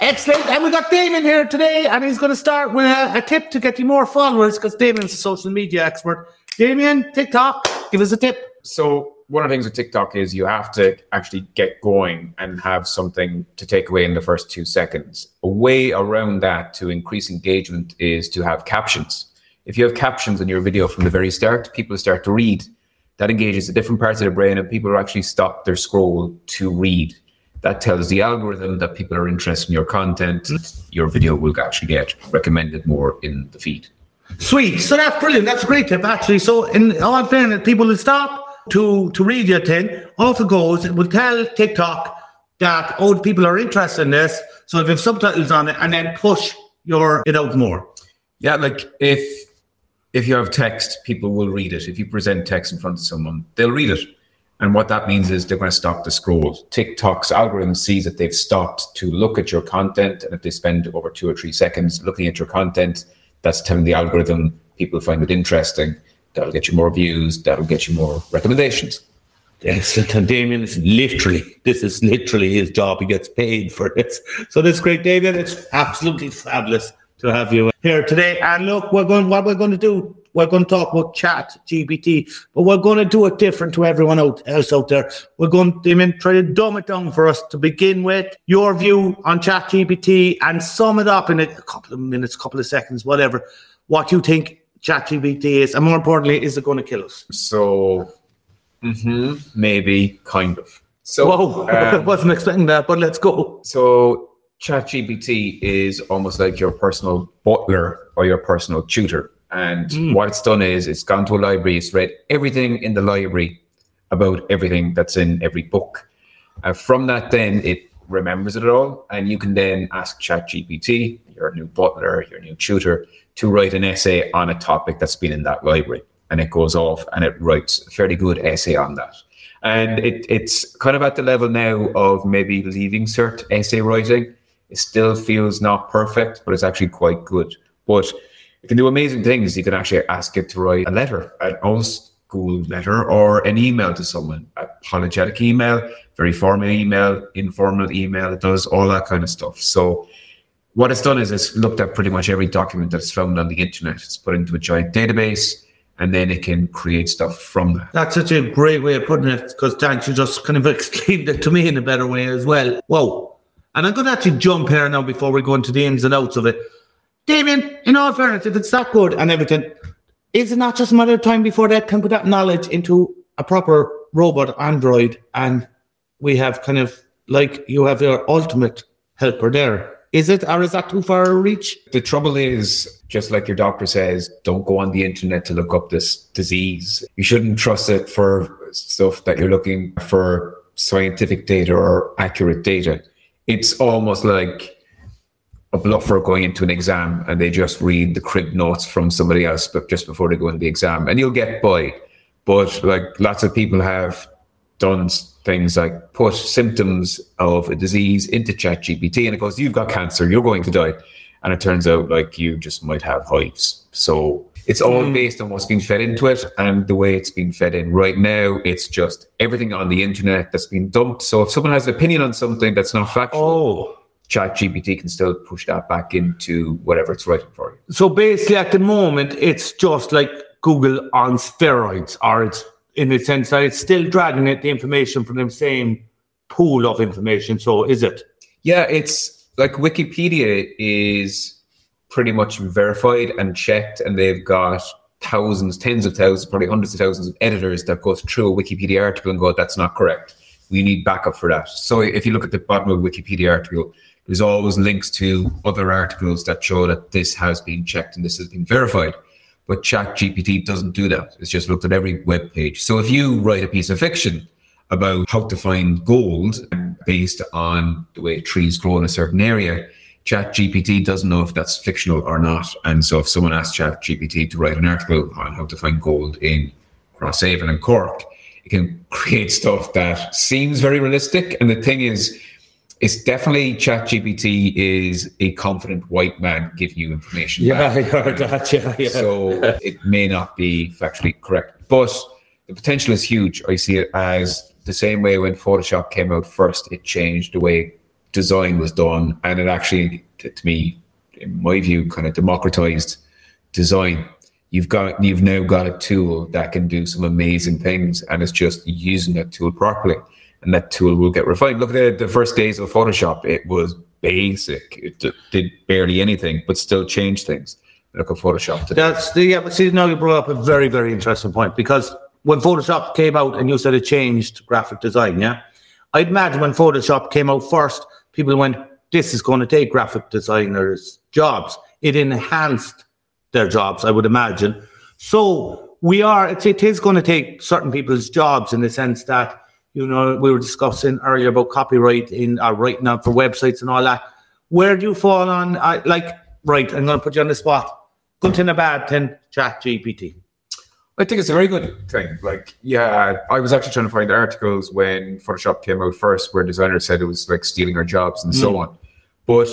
Excellent. And we got Damien here today, and he's going to start with a, a tip to get you more followers because Damien's a social media expert. Damien, TikTok, give us a tip. So one of the things with TikTok is you have to actually get going and have something to take away in the first two seconds. A way around that to increase engagement is to have captions. If you have captions in your video from the very start, people start to read. That engages the different parts of the brain, and people actually stop their scroll to read that tells the algorithm that people are interested in your content. Your video will actually get recommended more in the feed. Sweet. So that's brilliant. That's a great tip, actually. So, in all fairness, people will stop to to read your thing. Off it goes. It will tell TikTok that oh, old people are interested in this. So, if you have subtitles on it, and then push your it out more. Yeah, like if if you have text, people will read it. If you present text in front of someone, they'll read it. And what that means is they're going to stop the scroll. TikTok's algorithm sees that they've stopped to look at your content. And if they spend over two or three seconds looking at your content, that's telling the algorithm people find it interesting. That'll get you more views. That'll get you more recommendations. Excellent. And Damien is literally, this is literally his job. He gets paid for this. So that's great, Damien. It's absolutely fabulous to have you here today. And look, we're going, what we're going to do we're going to talk about chat GPT, but we're going to do it different to everyone else out there. We're going to try to dumb it down for us to begin with. Your view on chat GPT and sum it up in a couple of minutes, couple of seconds, whatever, what you think chat GPT is. And more importantly, is it going to kill us? So, mm-hmm, maybe, kind of. So, Whoa, um, I wasn't expecting that, but let's go. So, ChatGPT is almost like your personal butler or your personal tutor. And mm. what it's done is it's gone to a library, it's read everything in the library about everything that's in every book. Uh, from that, then it remembers it all, and you can then ask ChatGPT, your new butler, your new tutor, to write an essay on a topic that's been in that library. And it goes off and it writes a fairly good essay on that. And it, it's kind of at the level now of maybe leaving cert essay writing. It still feels not perfect, but it's actually quite good. But it can do amazing things. You can actually ask it to write a letter, an old school letter, or an email to someone, apologetic email, very formal email, informal email. It does all that kind of stuff. So what it's done is it's looked at pretty much every document that's found on the internet. It's put into a giant database and then it can create stuff from that. That's such a great way of putting it because Dan, you just kind of explained it to me in a better way as well. Whoa. And I'm going to actually jump here now before we go into the ins and outs of it. Damien, in all fairness, if it's that good and everything, is it not just a matter of time before they can put that knowledge into a proper robot android and we have kind of like you have your ultimate helper there? Is it, or is that too far a reach? The trouble is, just like your doctor says, don't go on the internet to look up this disease. You shouldn't trust it for stuff that you're looking for scientific data or accurate data. It's almost like bluffer going into an exam and they just read the crib notes from somebody else but just before they go into the exam. And you'll get by. But like lots of people have done things like put symptoms of a disease into chat gpt and it goes you've got cancer. You're going to die. And it turns out like you just might have hives. So it's all mm. based on what's being fed into it and the way it's being fed in. Right now it's just everything on the internet that's been dumped. So if someone has an opinion on something that's not factual oh chat GPT can still push that back into whatever it's writing for you. So basically at the moment it's just like Google on steroids, or it's in the sense that it's still dragging it the information from the same pool of information. So is it? Yeah, it's like Wikipedia is pretty much verified and checked, and they've got thousands, tens of thousands, probably hundreds of thousands of editors that go through a Wikipedia article and go, that's not correct. We need backup for that. So if you look at the bottom of a Wikipedia article, there's always links to other articles that show that this has been checked and this has been verified. But ChatGPT doesn't do that. It's just looked at every web page. So if you write a piece of fiction about how to find gold based on the way trees grow in a certain area, ChatGPT doesn't know if that's fictional or not. And so if someone asks ChatGPT to write an article on how to find gold in Crosshaven and Cork, it can create stuff that seems very realistic. And the thing is, it's definitely ChatGPT is a confident white man giving you information. Yeah, I heard that. Yeah, yeah. So it may not be factually correct, but the potential is huge. I see it as the same way when Photoshop came out first, it changed the way design was done, and it actually, to, to me, in my view, kind of democratized design. You've got you've now got a tool that can do some amazing things, and it's just using that tool properly, and that tool will get refined. Look at the, first days of Photoshop; it was basic. It did barely anything, but still changed things. Look at Photoshop today. That's the yeah. But see, now you brought up a very very interesting point because when Photoshop came out and you said it changed graphic design, yeah, I'd imagine when Photoshop came out first, people went, "This is going to take graphic designers' jobs." It enhanced their jobs, I would imagine. So we are. It's, it is going to take certain people's jobs in the sense that you know we were discussing earlier about copyright in uh, writing up for websites and all that. Where do you fall on? Uh, like, right? I'm going to put you on the spot. Good thing, a bad thing. Chat GPT. I think it's a very good thing. Like, yeah, I was actually trying to find articles when Photoshop came out first, where designers said it was like stealing our jobs and so on. But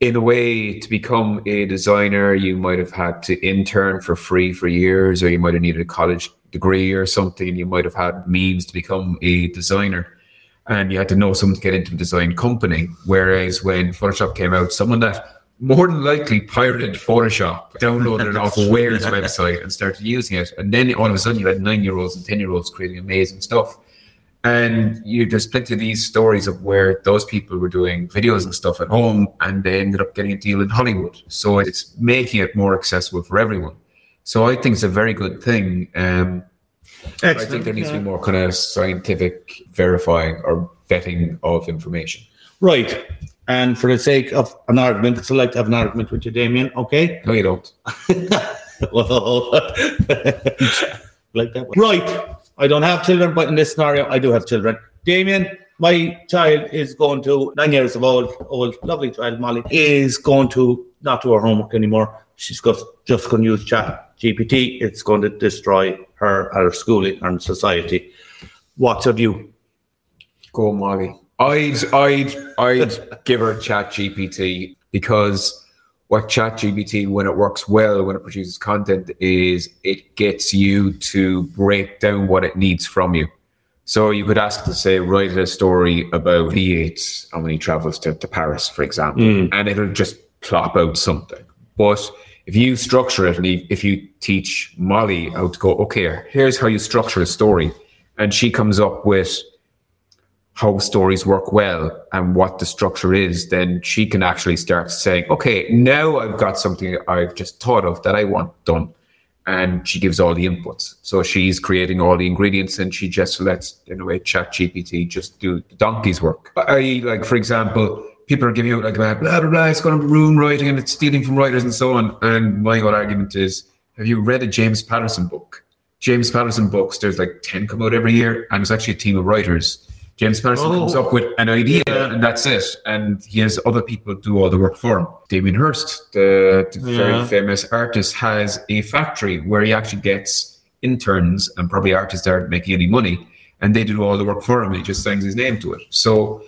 in a way, to become a designer, you might have had to intern for free for years, or you might have needed a college degree or something. You might have had means to become a designer, and you had to know someone to get into a design company. Whereas when Photoshop came out, someone that more than likely pirated Photoshop, downloaded it off of warez website, and started using it, and then all of a sudden you had nine year olds and ten year olds creating amazing stuff. And you, just plenty of these stories of where those people were doing videos and stuff at home and they ended up getting a deal in Hollywood. So it's making it more accessible for everyone. So I think it's a very good thing. Um, I think there needs to be more kind of scientific verifying or vetting of information. Right. And for the sake of an argument, because I like to have an argument with you, Damien, okay? No, you don't. well, like that. Right. I don't have children, but in this scenario, I do have children. Damien, my child is going to nine years of old, old, lovely child, Molly, is going to not do her homework anymore. She's just, just going to use chat GPT. It's going to destroy her, her schooling and society. What's your view? Go, Molly. I'd, I'd, I'd give her Chat GPT because what Chat GPT, when it works well, when it produces content, is it gets you to break down what it needs from you. So you could ask to say, write a story about V8 and when he travels to, to Paris, for example, hmm. and it'll just plop out something. But if you structure it and if you teach Molly how to go, okay, here's how you structure a story, and she comes up with how stories work well and what the structure is, then she can actually start saying, okay, now I've got something I've just thought of that I want done. And she gives all the inputs. So she's creating all the ingredients and she just lets, in a way, Chat GPT just do the donkey's work. I like, for example, people are giving out like blah, blah, blah, it's going to ruin writing and it's stealing from writers and so on. And my whole argument is, have you read a James Patterson book? James Patterson books, there's like 10 come out every year and it's actually a team of writers. James Patterson Oh. comes up with an idea and that's it. And he has other people do all the work for him. Damien Hirst, the, the Yeah. very famous artist, has a factory where he actually gets interns and probably artists that aren't making any money and they do all the work for him. He just signs his name to it. So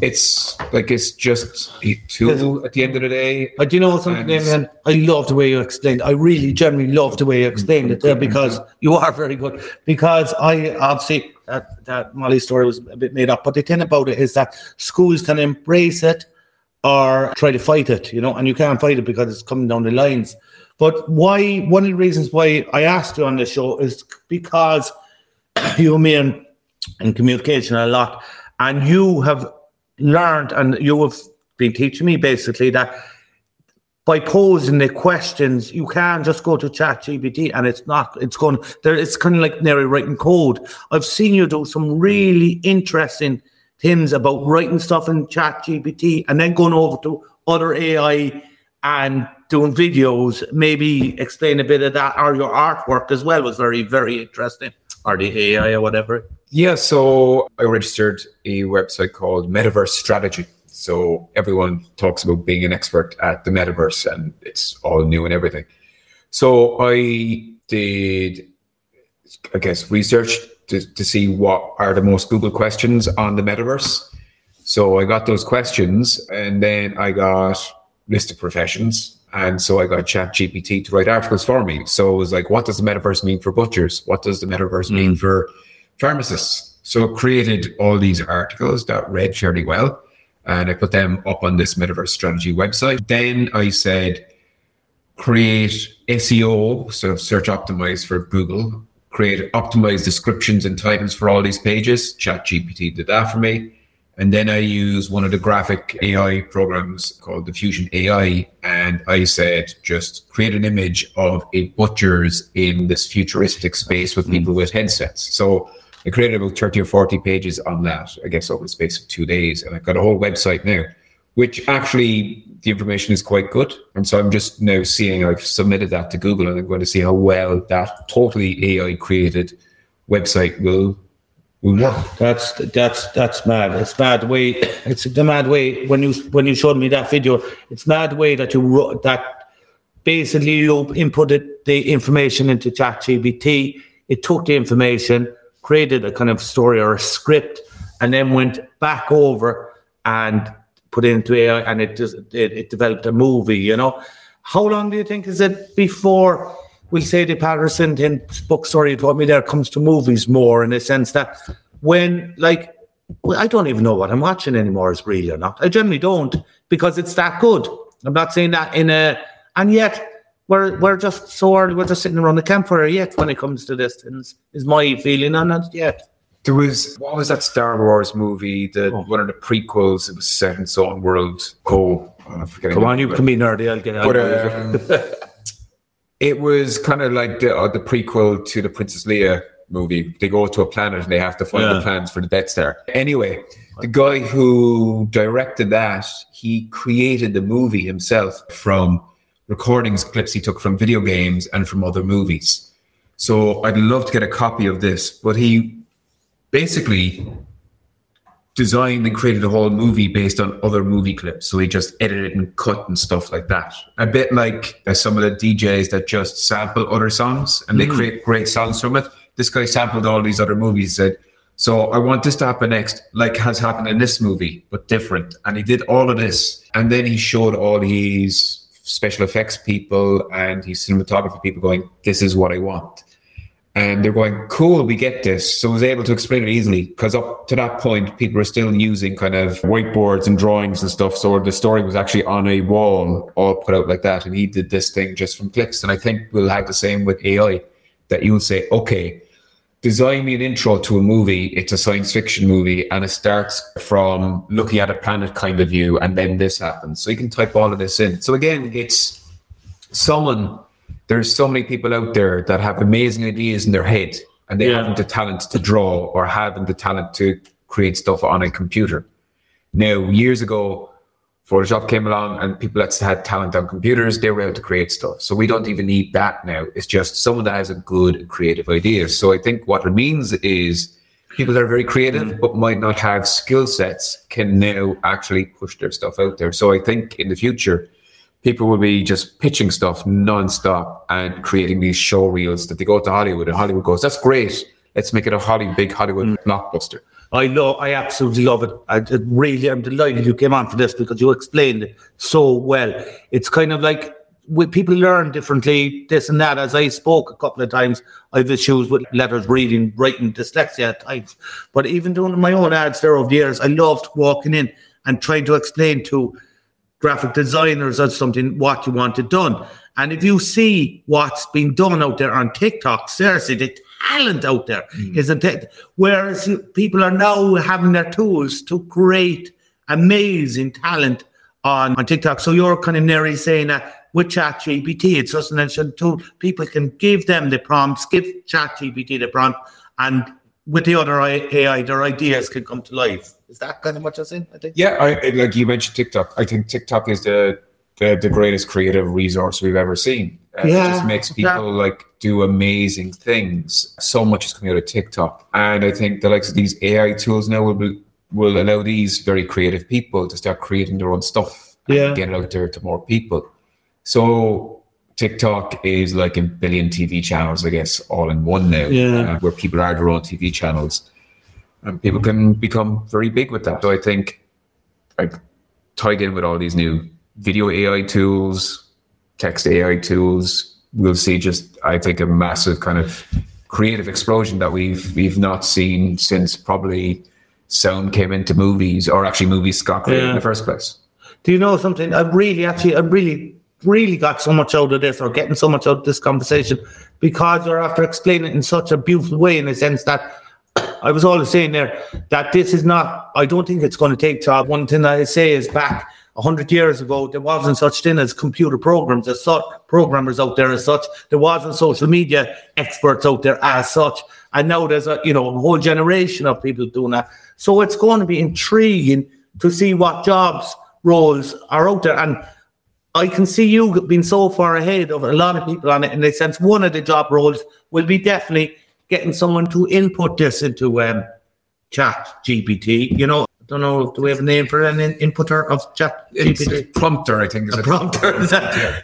it's like it's just a tool at the end of the day. But you know something, Damien? I love the way you explained. I really genuinely love the way you explained it there because you are very good. Because I obviously that that Molly story was a bit made up, but the thing about it is that schools can embrace it or try to fight it, you know, and you can't fight it because it's coming down the lines. But why? One of the reasons why I asked you on the show is because you and me in, in communication a lot, and you have learned and you have been teaching me basically that by posing the questions, you can just go to Chat GPT and it's not, it's going, there, it's kind of like nearly writing code. I've seen you do some really interesting things about writing stuff in Chat GPT and then going over to other AI and doing videos, maybe explain a bit of that or your artwork as well was very, very interesting. Or the AI or whatever. Yeah, so I registered a website called Metaverse Strategy. So everyone talks about being an expert at the metaverse and it's all new and everything. So I did, I guess, research to, to see what are the most Google questions on the metaverse. So I got those questions and then I got list of professions. And so I got Chat GPT to write articles for me. So it was like, what does the metaverse mean for butchers? What does the metaverse mean mm. for pharmacists? So created all these articles that read fairly well. and I put them up on this metaverse strategy website. Then I said, create SEO, so search optimize for Google, create optimized descriptions and titles for all these pages. ChatGPT did that for me. And then I use one of the graphic AI programs called Diffusion AI. And I said, just create an image of a butcher's in this futuristic space with people hmm. with headsets. So I created about 30 or 40 pages on that, I guess, over the space of two days. And I've got a whole website now, which actually the information is quite good. And so I'm just now seeing I've submitted that to Google and I'm going to see how well that totally AI created website will work. That's that's that's mad. It's mad way. It's the mad way when you when you showed me that video. It's mad way that you wrote that. Basically, you inputted the information into ChatGPT. It took the information, created a kind of story or a script, and then went back over and put it into AI, and it just it, it developed a movie. You know, how long do you think is it before? we'll say the Patterson book story you told me there comes to movies more in the sense that when like well, I don't even know what I'm watching anymore is real or not. I generally don't because it's that good. I'm not saying that in a and yet we're we're just so early, we're just sitting around the campfire yet when it comes to this is, is my feeling on it yet. There was what was that Star Wars movie? The oh. one of the prequels. It was set in its own world. Oh, I'm forgetting. Come on, you can be nerdy. I'll get out. But, um, it was kind of like the, uh, the prequel to the Princess Leia movie. They go to a planet and they have to find yeah. the plans for the Death Star. Anyway, the guy who directed that, he created the movie himself from recordings clips he took from video games and from other movies. So I'd love to get a copy of this, but he basically designed and created a whole movie based on other movie clips. So he just edited and cut and stuff like that. A bit like uh, some of the DJs that just sample other songs and they mm. create great songs from it. This guy sampled all these other movies, said, so I want this to happen next, like has happened in this movie, but different. And he did all of this. And then he showed all his special effects people and his cinematography people going, this is what I want and they're going, cool, we get this. So I was able to explain it easily because up to that point, people were still using kind of whiteboards and drawings and stuff. So the story was actually on a wall, all put out like that. And he did this thing just from clicks. And I think we'll have the same with AI that you'll say, okay, design me an intro to a movie. It's a science fiction movie and it starts from looking at a planet kind of view. And then this happens. So you can type all of this in. So again, it's someone there's so many people out there that have amazing ideas in their head and they yeah. haven't the talent to draw or haven't the talent to create stuff on a computer. Now, years ago, Photoshop came along and people that had talent on computers, they were able to create stuff. So we don't even need that now. It's just someone that has a good creative idea. So I think what it means is people that are very creative mm. but might not have skill sets can now actually push their stuff out there. So I think in the future, people will be just pitching stuff nonstop and creating these show reels that they go to Hollywood and Hollywood goes, that's great. Let's make it a Holly, big Hollywood mm. blockbuster. I love, I absolutely love it. I really, I'm delighted you came on for this because you explained it so well. It's kind of like we, people learn differently, this and that. As I spoke a couple of times, I have issues with letters, reading, writing, dyslexia at times. But even doing my own ads there over the years, I loved walking in and trying to explain to graphic designers or something what you wanted done. And if you see what's been done out there on TikTok, seriously, talent out there mm. isn't it? Whereas people are now having their tools to create amazing talent on, on TikTok. So you're kind of nearly saying that with ChatGPT, it's just an essential tool. People can give them the prompts, give ChatGPT the prompt, and with the other AI, their ideas can come to life. Is that kind of what you're saying? I think. Yeah, I, like you mentioned TikTok. I think TikTok is the the, the greatest creative resource we've ever seen. Uh, yeah, it just makes people yeah. like do amazing things. So much is coming out of TikTok, and I think the likes of these AI tools now will be, will allow these very creative people to start creating their own stuff. Yeah, get it out there to more people. So TikTok is like a billion TV channels, I guess, all in one now. Yeah, uh, where people are their own TV channels and people can become very big with that. So I think, like, tied in with all these new video AI tools, text AI tools, we'll see just I think a massive kind of creative explosion that we've we've not seen since probably sound came into movies, or actually movies got created in the first place. Do you know something? I've really, actually, I've really, really got so much out of this, or getting so much out of this conversation, because you're after explaining it in such a beautiful way, in the sense that I was always saying there that this is not. I don't think it's going to take job. One thing I say is back a hundred years ago, there wasn't such thing as computer programs as such, programmers out there as such. There wasn't social media experts out there as such. And now there's a you know a whole generation of people doing that. So it's going to be intriguing to see what jobs roles are out there. And I can see you being so far ahead of a lot of people on it in the sense one of the job roles will be definitely getting someone to input this into um, chat GPT. You know, don't know, do we have a name for an in- inputter of chat GPT? prompter, I think. Is A it? prompter.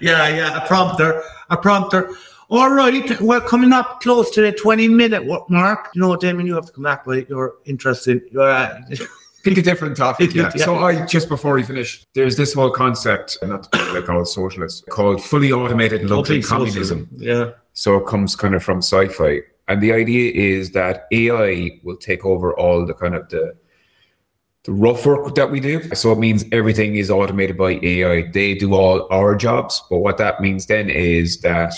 yeah, yeah, a prompter. A prompter. All right, we're coming up close to the 20 minute mark. You know, what, Damien, you have to come back with your interesting. Your, uh, Pick a different topic. Yeah. Yeah. So I just before we finish, there's this whole concept, not to call it socialist, called fully automated luxury communism. Yeah. So it comes kind of from sci-fi, and the idea is that AI will take over all the kind of the the rough work that we do. So it means everything is automated by AI. They do all our jobs, but what that means then is that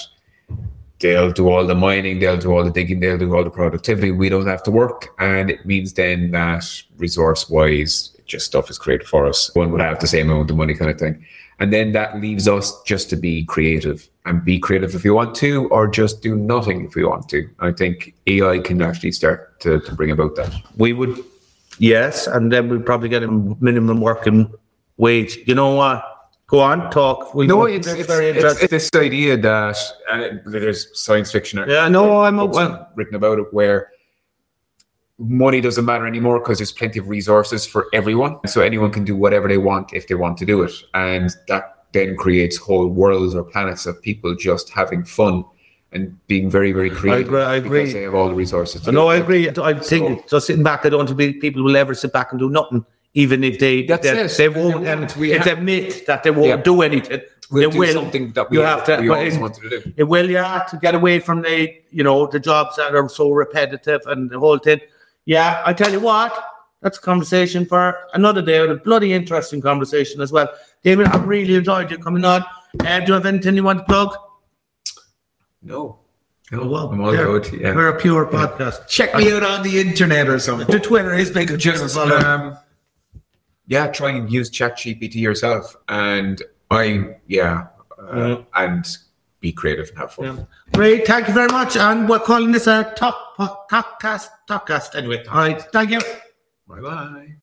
they'll do all the mining, they'll do all the digging, they'll do all the productivity. We don't have to work, and it means then that resource-wise, just stuff is created for us. One would have the same amount of money, kind of thing. And then that leaves us just to be creative and be creative if you want to, or just do nothing if we want to. I think AI can actually start to, to bring about that. We would, yes, and then we'd probably get a minimum working wage. You know what? Go on, talk. We No, go- it's, very, it's, it's, interesting. it's this idea that uh, there's science fiction. Yeah, no, I'm a- books well- written about it where money doesn't matter anymore because there's plenty of resources for everyone. So anyone can do whatever they want if they want to do it, and that then creates whole worlds or planets of people just having fun and being very, very creative. I agree- I agree. They have all the resources. no, I agree. I think just sitting back, I don't think people will ever sit back and do nothing, even if they That's they, it. they They won't. And We it's have- a myth that they won't Yeah. do anything. We'll they do will. something that we, you have to. we always it- wanted to do. It will, yeah, to get away from the, you know, the jobs that are so repetitive and the whole thing. Yeah, I tell you what, that's a conversation for another day. A bloody interesting conversation as well. David, I really enjoyed you coming on. Uh, do you have anything you want to plug? No. Oh, well, I'm all there. good. Yeah. We're a pure podcast. Check me out on the internet or something. The Twitter is big. just um, yeah, try and use ChatGPT yourself, and I yeah, uh, Yeah. and be creative and have fun. Yeah. Great, thank you very much. And we're calling this a top podcast. Talkcast anyway. All right, thank you. Bye bye.